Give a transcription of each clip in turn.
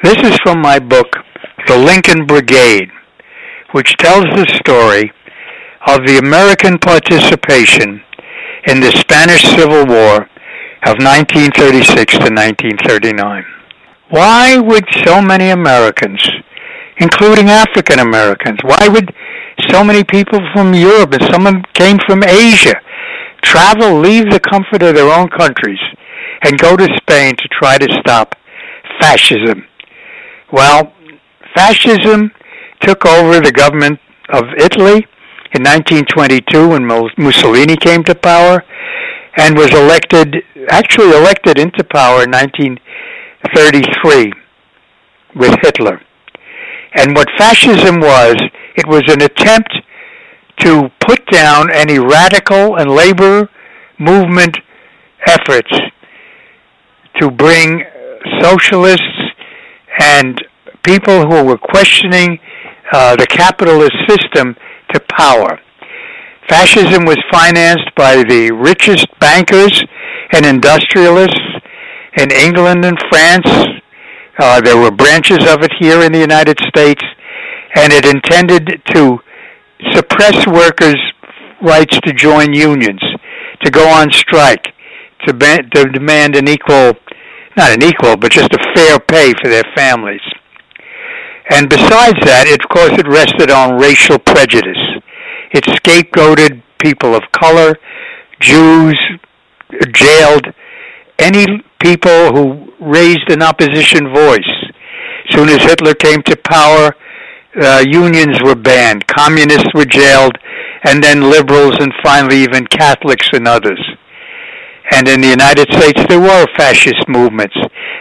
This is from my book, The Lincoln Brigade, which tells the story of the American participation in the Spanish Civil War of 1936 to 1939. Why would so many Americans, including African Americans, why would so many people from Europe and some came from Asia travel, leave the comfort of their own countries, and go to Spain to try to stop fascism? Well, fascism took over the government of Italy in 1922 when Mussolini came to power and was elected, actually elected into power in 1933 with Hitler. And what fascism was, it was an attempt to put down any radical and labor movement efforts to bring uh, socialists and people who were questioning uh, the capitalist system to power. Fascism was financed by the richest bankers and industrialists in England and France. Uh, there were branches of it here in the United States, and it intended to suppress workers' rights to join unions, to go on strike, to, be- to demand an equal, not an equal, but just a fair pay for their families. And besides that, it, of course, it rested on racial prejudice. It scapegoated people of color, Jews, jailed any people who raised an opposition voice. Soon as Hitler came to power, uh, unions were banned, communists were jailed, and then liberals and finally even Catholics and others. And in the United States, there were fascist movements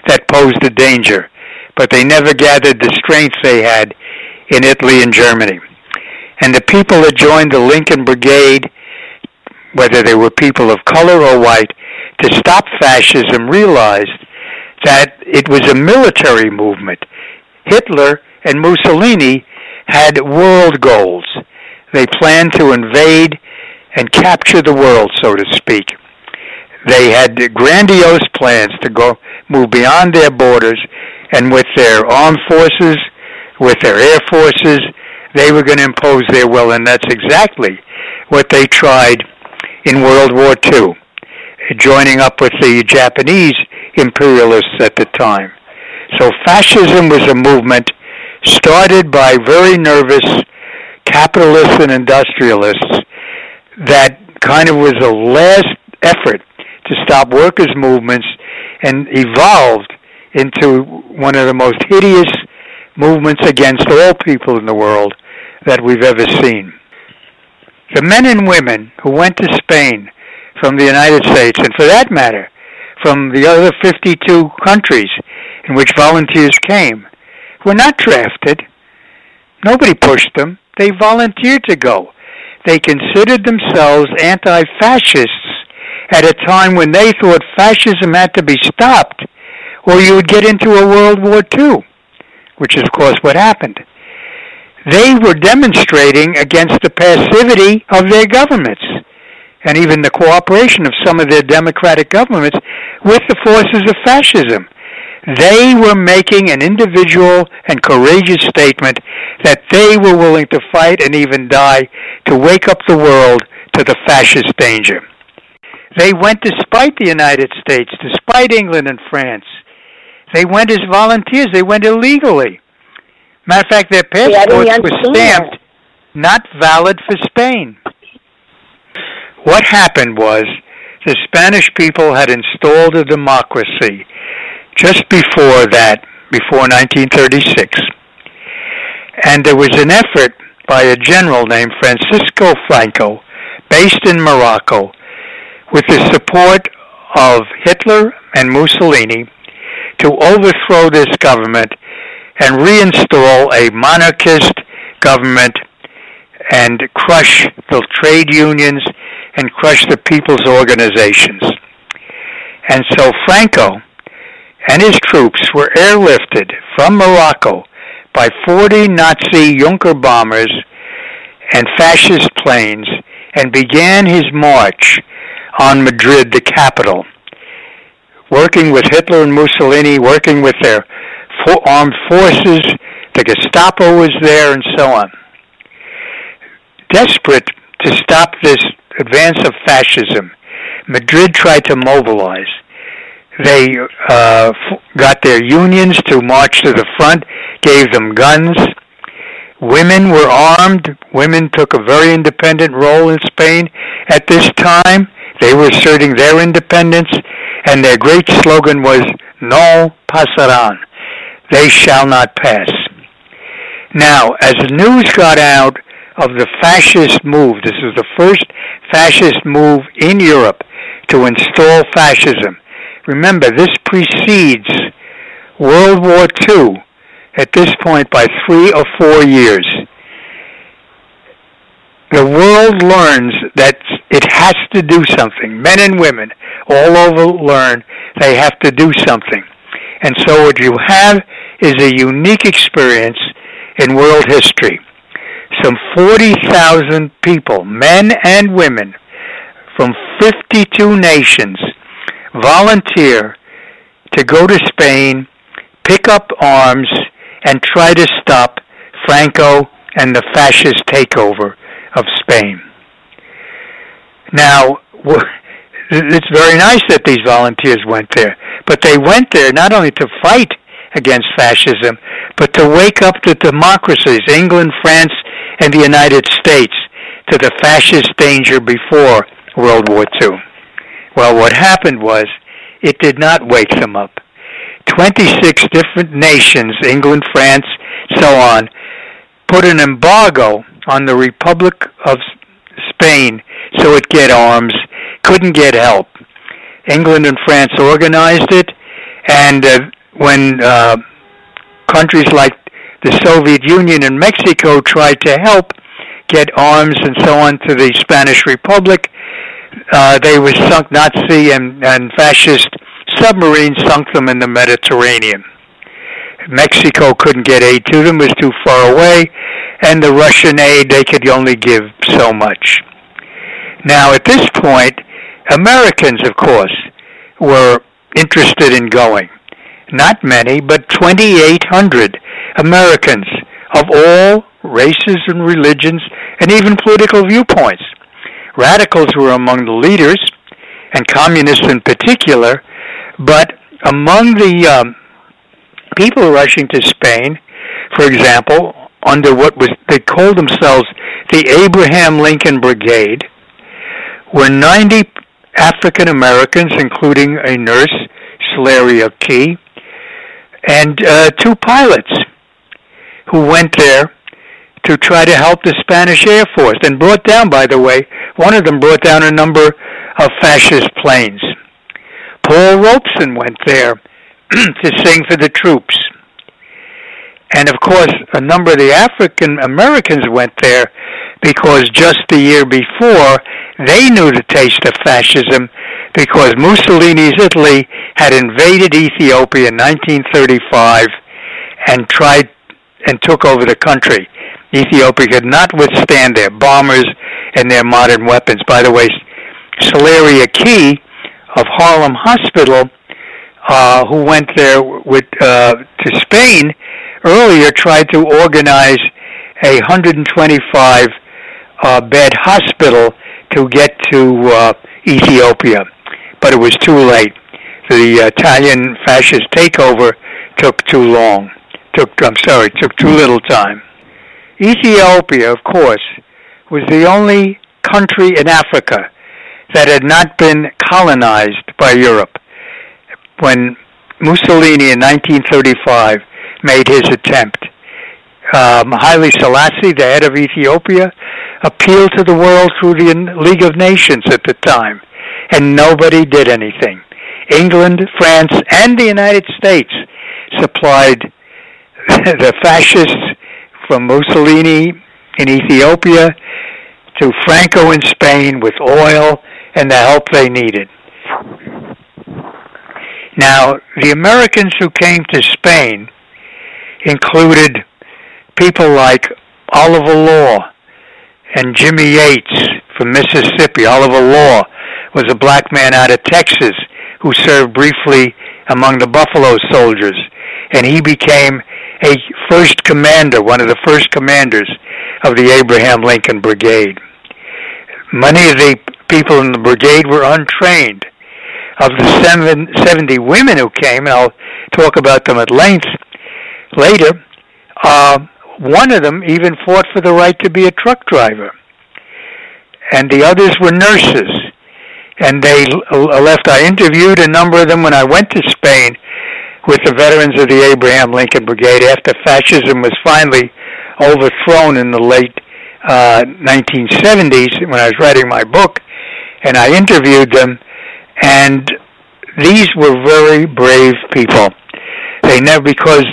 that posed a danger but they never gathered the strength they had in Italy and Germany. And the people that joined the Lincoln Brigade, whether they were people of color or white, to stop fascism realized that it was a military movement. Hitler and Mussolini had world goals. They planned to invade and capture the world, so to speak. They had grandiose plans to go move beyond their borders and with their armed forces, with their air forces, they were going to impose their will, and that's exactly what they tried in World War II, joining up with the Japanese imperialists at the time. So fascism was a movement started by very nervous capitalists and industrialists that kind of was a last effort to stop workers' movements and evolved into one of the most hideous movements against all people in the world that we've ever seen. The men and women who went to Spain from the United States, and for that matter, from the other 52 countries in which volunteers came, were not drafted. Nobody pushed them. They volunteered to go. They considered themselves anti-fascists at a time when they thought fascism had to be stopped or you would get into a World War II, which is, of course, what happened. They were demonstrating against the passivity of their governments and even the cooperation of some of their democratic governments with the forces of fascism. They were making an individual and courageous statement that they were willing to fight and even die to wake up the world to the fascist danger. They went despite the United States, despite England and France, they went as volunteers. They went illegally. Matter of fact, their passports were stamped not valid for Spain. What happened was the Spanish people had installed a democracy just before that, before 1936. And there was an effort by a general named Francisco Franco, based in Morocco, with the support of Hitler and Mussolini, to overthrow this government and reinstall a monarchist government and crush the trade unions and crush the people's organizations. And so Franco and his troops were airlifted from Morocco by 40 Nazi Junker bombers and fascist planes and began his march on Madrid, the capital working with Hitler and Mussolini, working with their armed forces. The Gestapo was there, and so on. Desperate to stop this advance of fascism, Madrid tried to mobilize. They uh, got their unions to march to the front, gave them guns. Women were armed. Women took a very independent role in Spain at this time. They were asserting their independence, and their great slogan was "No pasarán," they shall not pass. Now, as the news got out of the fascist move, this was the first fascist move in Europe to install fascism. Remember, this precedes World War II at this point by three or four years. The world learns that it has to do something. Men and women all over learn they have to do something. And so what you have is a unique experience in world history. Some 40,000 people, men and women, from 52 nations volunteer to go to Spain, pick up arms, and try to stop Franco and the fascist takeover of Spain. Now, it's very nice that these volunteers went there, but they went there not only to fight against fascism, but to wake up the democracies, England, France, and the United States, to the fascist danger before World War II. Well, what happened was it did not wake them up. 26 different nations, England, France, so on, put an embargo on the Republic of Spain so it get arms, couldn't get help. England and France organized it, and uh, when uh, countries like the Soviet Union and Mexico tried to help get arms and so on to the Spanish Republic, uh, they were sunk Nazi and, and fascist submarines sunk them in the Mediterranean. Mexico couldn't get aid to them, was too far away, and the Russian aid they could only give so much. Now, at this point, Americans, of course, were interested in going. Not many, but 2,800 Americans of all races and religions and even political viewpoints. Radicals were among the leaders, and communists in particular, but among the um, people rushing to Spain, for example, under what was they called themselves the Abraham Lincoln Brigade, were 90 African Americans, including a nurse, Salaria Key, and uh, two pilots who went there to try to help the Spanish Air Force and brought down, by the way, one of them brought down a number of fascist planes. Paul Robeson went there to sing for the troops. And of course, a number of the African Americans went there because just the year before, they knew the taste of fascism because Mussolini's Italy had invaded Ethiopia in 1935 and tried and took over the country. Ethiopia could not withstand their bombers and their modern weapons. By the way, Salaria Key of Harlem Hospital, uh, who went there with uh, to Spain earlier, tried to organize a 125 uh, bed hospital to get to uh, Ethiopia, but it was too late. The Italian fascist takeover took too long. Took I'm sorry, took too little time. Ethiopia, of course, was the only country in Africa that had not been colonized by Europe. When Mussolini in 1935 made his attempt, um, Haile Selassie, the head of Ethiopia, appealed to the world through the League of Nations at the time, and nobody did anything. England, France, and the United States supplied the fascists from Mussolini in Ethiopia to Franco in Spain with oil and the help they needed. Now, the Americans who came to Spain included people like Oliver Law and Jimmy Yates from Mississippi. Oliver Law was a black man out of Texas who served briefly among the Buffalo Soldiers. and he became a first commander, one of the first commanders of the Abraham Lincoln Brigade. Many of the people in the brigade were untrained. Of the 70 women who came, and I'll talk about them at length later, uh, one of them even fought for the right to be a truck driver. And the others were nurses. And they left. I interviewed a number of them when I went to Spain with the veterans of the Abraham Lincoln Brigade after fascism was finally overthrown in the late uh, 1970s when I was writing my book. And I interviewed them, and these were very brave people. They never, because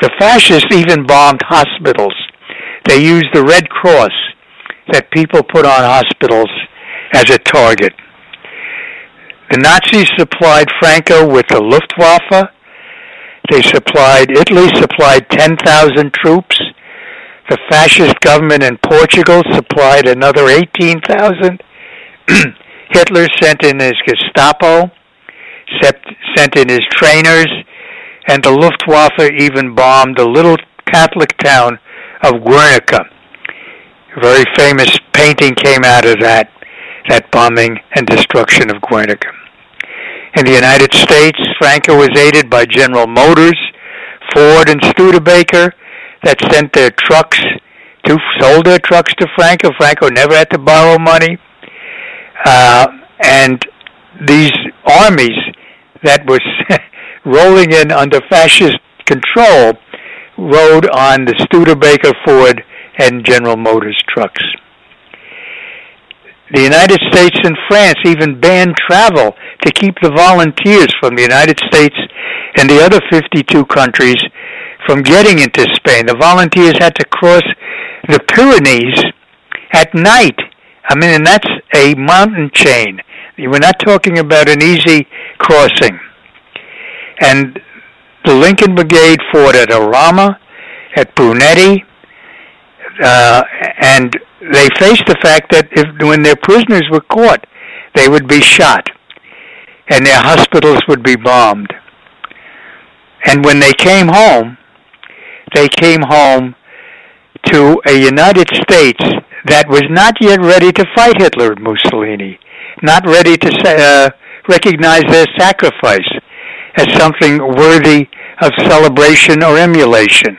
the fascists even bombed hospitals. They used the Red Cross that people put on hospitals as a target. The Nazis supplied Franco with the Luftwaffe. They supplied, Italy supplied 10,000 troops. The fascist government in Portugal supplied another 18,000. Hitler sent in his Gestapo, sent in his trainers, and the Luftwaffe even bombed the little Catholic town of Guernica. A very famous painting came out of that, that bombing and destruction of Guernica. In the United States, Franco was aided by General Motors, Ford, and Studebaker that sent their trucks to, sold their trucks to Franco. Franco never had to borrow money. Uh, and these armies that were rolling in under fascist control rode on the Studebaker, Ford, and General Motors trucks. The United States and France even banned travel to keep the volunteers from the United States and the other 52 countries from getting into Spain. The volunteers had to cross the Pyrenees at night. I mean, and that's a mountain chain. We're not talking about an easy crossing. And the Lincoln Brigade fought at Jarama, at Brunete, uh, and they faced the fact that if when their prisoners were caught, they would be shot, and their hospitals would be bombed. And when they came home, they came home to a United States that was not yet ready to fight Hitler and Mussolini, not ready to uh, recognize their sacrifice as something worthy of celebration or emulation.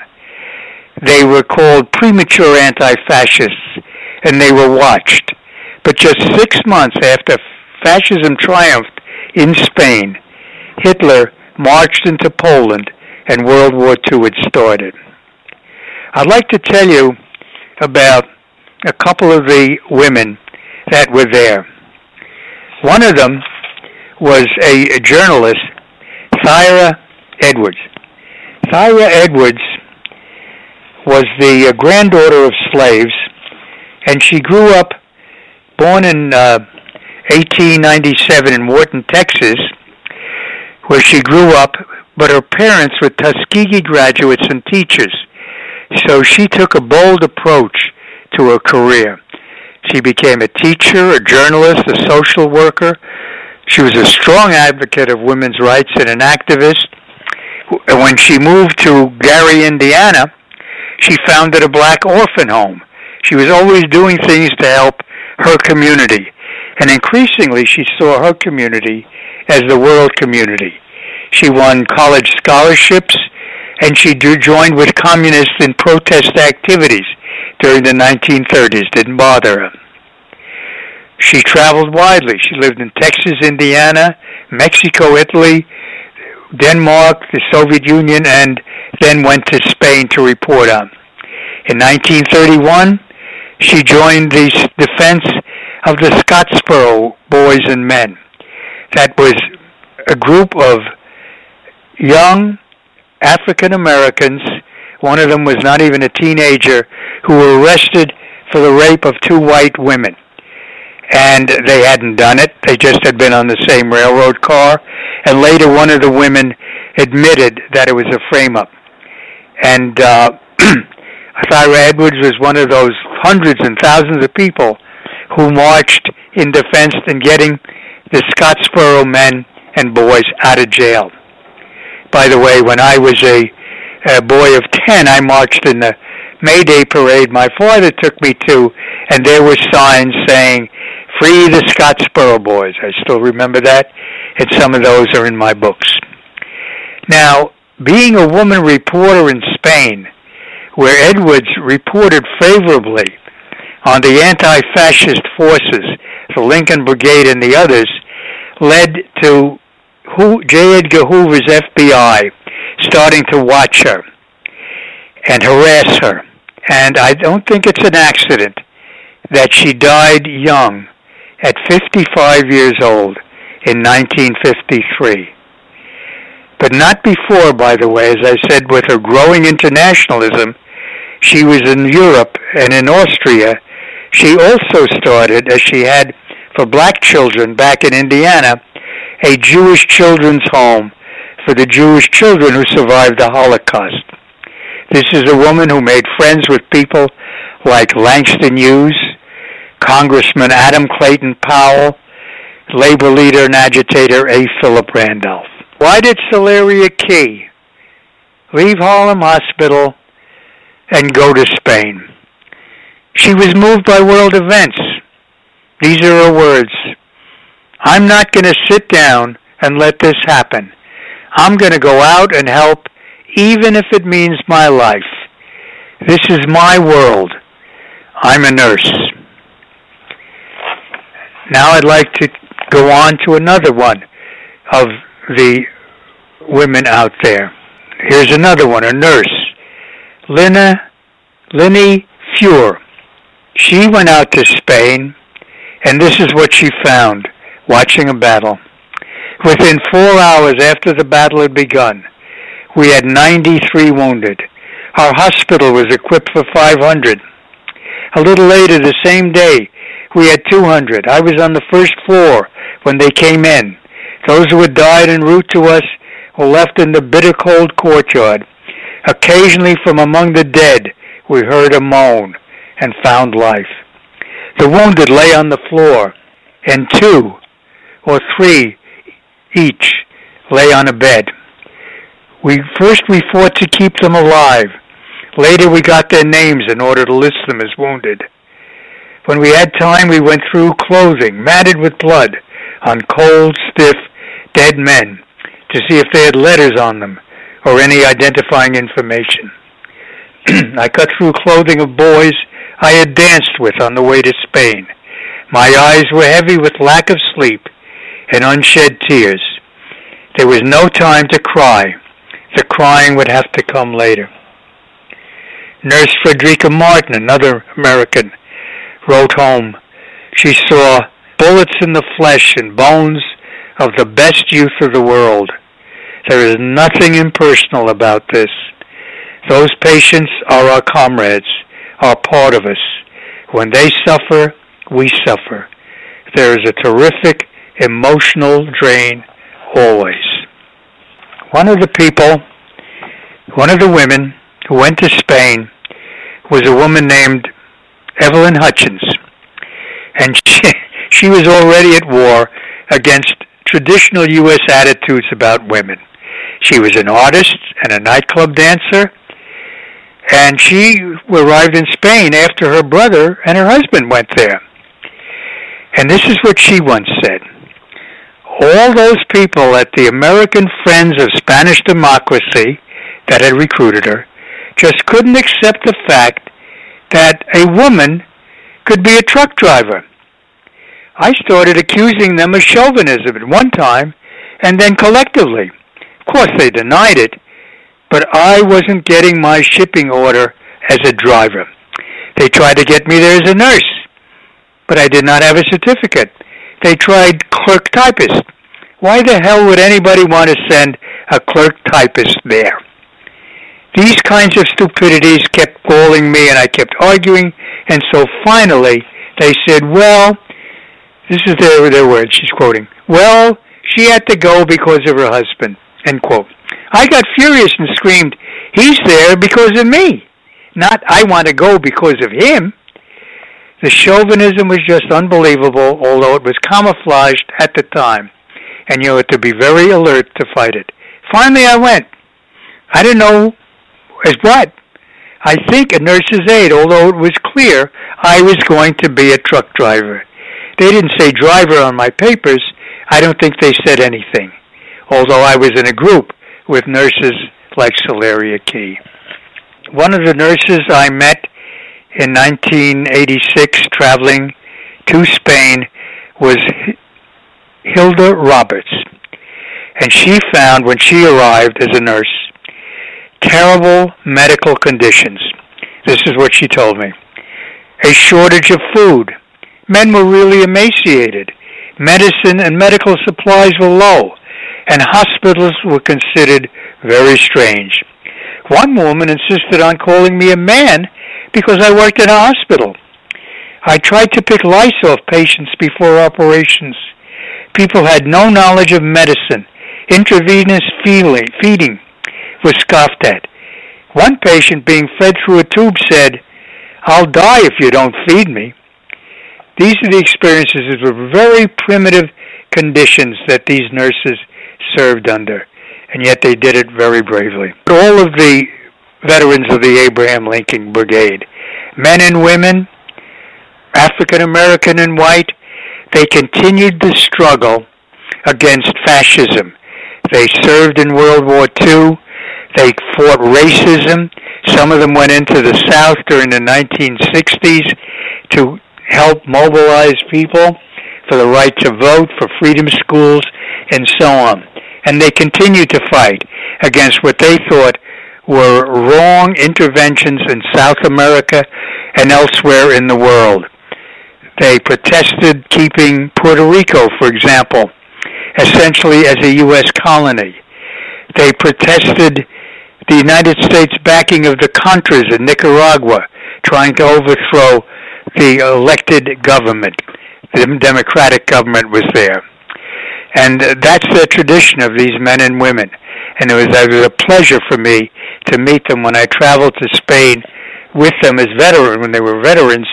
They were called premature anti-fascists, and they were watched. But just six months after fascism triumphed in Spain, Hitler marched into Poland, and World War II had started. I'd like to tell you about a couple of the women that were there. One of them was a, a journalist, Thyra Edwards. Thyra Edwards was the uh, granddaughter of slaves, and she grew up, born in uh, 1897 in Wharton, Texas, where she grew up, but her parents were Tuskegee graduates and teachers. So she took a bold approach to her career. She became a teacher, a journalist, a social worker. She was a strong advocate of women's rights and an activist. When she moved to Gary, Indiana, she founded a black orphan home. She was always doing things to help her community. And increasingly, she saw her community as the world community. She won college scholarships, and she joined with communists in protest activities during the 1930s. Didn't bother her. She traveled widely. She lived in Texas, Indiana, Mexico, Italy, Denmark, the Soviet Union, and then went to Spain to report on. In 1931, she joined the defense of the Scottsboro boys and men. That was a group of young African Americans, one of them was not even a teenager, who were arrested for the rape of two white women. And they hadn't done it. They just had been on the same railroad car. And later one of the women admitted that it was a frame-up. And uh, Thyra Edwards was one of those hundreds and thousands of people who marched in defense in getting the Scottsboro men and boys out of jail. By the way, when I was a, a boy of 10, I marched in the May Day parade my father took me to, and there were signs saying, Free the Scottsboro Boys. I still remember that, and some of those are in my books. Now, being a woman reporter in Spain, where Edwards reported favorably on the anti-fascist forces, the Lincoln Brigade and the others, led to J. Edgar Hoover's FBI starting to watch her and harass her. And I don't think it's an accident that she died young at 55 years old in 1953. But not before, by the way, as I said, with her growing internationalism, she was in Europe and in Austria. She also started, as she had for black children back in Indiana, a Jewish children's home for the Jewish children who survived the Holocaust. This is a woman who made friends with people like Langston Hughes, Congressman Adam Clayton Powell, labor leader and agitator A. Philip Randolph. Why did Salaria Key leave Harlem Hospital and go to Spain? She was moved by world events. These are her words. I'm not going to sit down and let this happen. I'm going to go out and help even if it means my life. This is my world. I'm a nurse. Now I'd like to go on to another one of the women out there. Here's another one, a nurse, Lina, Lini Fuhr. She went out to Spain, and this is what she found watching a battle. Within four hours after the battle had begun, we had 93 wounded. Our hospital was equipped for 500. A little later the same day, we had 200. I was on the first floor when they came in. Those who had died en route to us were left in the bitter cold courtyard. Occasionally from among the dead we heard a moan and found life. The wounded lay on the floor, and two or three each lay on a bed. We first we fought to keep them alive. Later we got their names in order to list them as wounded. When we had time, we went through clothing matted with blood on cold, stiff, dead men to see if they had letters on them or any identifying information. I cut through clothing of boys I had danced with on the way to Spain. My eyes were heavy with lack of sleep and unshed tears. There was no time to cry. The crying would have to come later. Nurse Fredericka Martin, another American, wrote home. She saw bullets in the flesh and bones of the best youth of the world. There is nothing impersonal about this. Those patients are our comrades, are part of us. When they suffer, we suffer. There is a terrific emotional drain always. One of the people, one of the women who went to Spain was a woman named Evelyn Hutchins. And she, she was already at war against traditional U.S. attitudes about women. She was an artist and a nightclub dancer, and she arrived in Spain after her brother and her husband went there. And this is what she once said. All those people at the American Friends of Spanish Democracy that had recruited her just couldn't accept the fact that a woman could be a truck driver. I started accusing them of chauvinism at one time and then collectively. Of course, they denied it, but I wasn't getting my shipping order as a driver. They tried to get me there as a nurse, but I did not have a certificate. They tried clerk typist. Why the hell would anybody want to send a clerk typist there? These kinds of stupidities kept galling me, and I kept arguing, and so finally they said, well, this is their, their words, she's quoting, well, she had to go because of her husband, end quote. I got furious and screamed, he's there because of me, not I want to go because of him. The chauvinism was just unbelievable, although it was camouflaged at the time, and you had to be very alert to fight it. Finally, I went. I didn't know as what. I think a nurse's aide, although it was clear I was going to be a truck driver. They didn't say driver on my papers. I don't think they said anything, although I was in a group with nurses like Salaria Key. One of the nurses I met in 1986 traveling to Spain was Hilda Roberts. And she found when she arrived as a nurse terrible medical conditions. This is what she told me. A shortage of food. Men were really emaciated. Medicine and medical supplies were low, and hospitals were considered very strange. One woman insisted on calling me a man because I worked in a hospital. I tried to pick lice off patients before operations. People had no knowledge of medicine. Intravenous feeding was scoffed at. One patient being fed through a tube said, I'll die if you don't feed me. These are the experiences of very primitive conditions that these nurses served under, and yet they did it very bravely. All of the veterans of the Abraham Lincoln Brigade, men and women, African American and white, they continued the struggle against fascism. They served in World War II. They fought racism. Some of them went into the South during the 1960s to help mobilize people for the right to vote, for freedom schools, and so on. And they continued to fight against what they thought were wrong interventions in South America and elsewhere in the world. They protested keeping Puerto Rico, for example, essentially as a U.S. colony. They protested the United States backing of the Contras in Nicaragua, trying to overthrow the elected government. The democratic government was there. And uh, that's the tradition of these men and women. And it was, it was a pleasure for me to meet them when I traveled to Spain with them as veterans, when they were veterans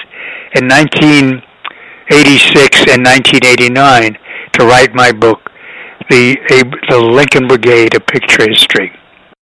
in 1986 and 1989 to write my book, the, the Lincoln Brigade, A Picture History.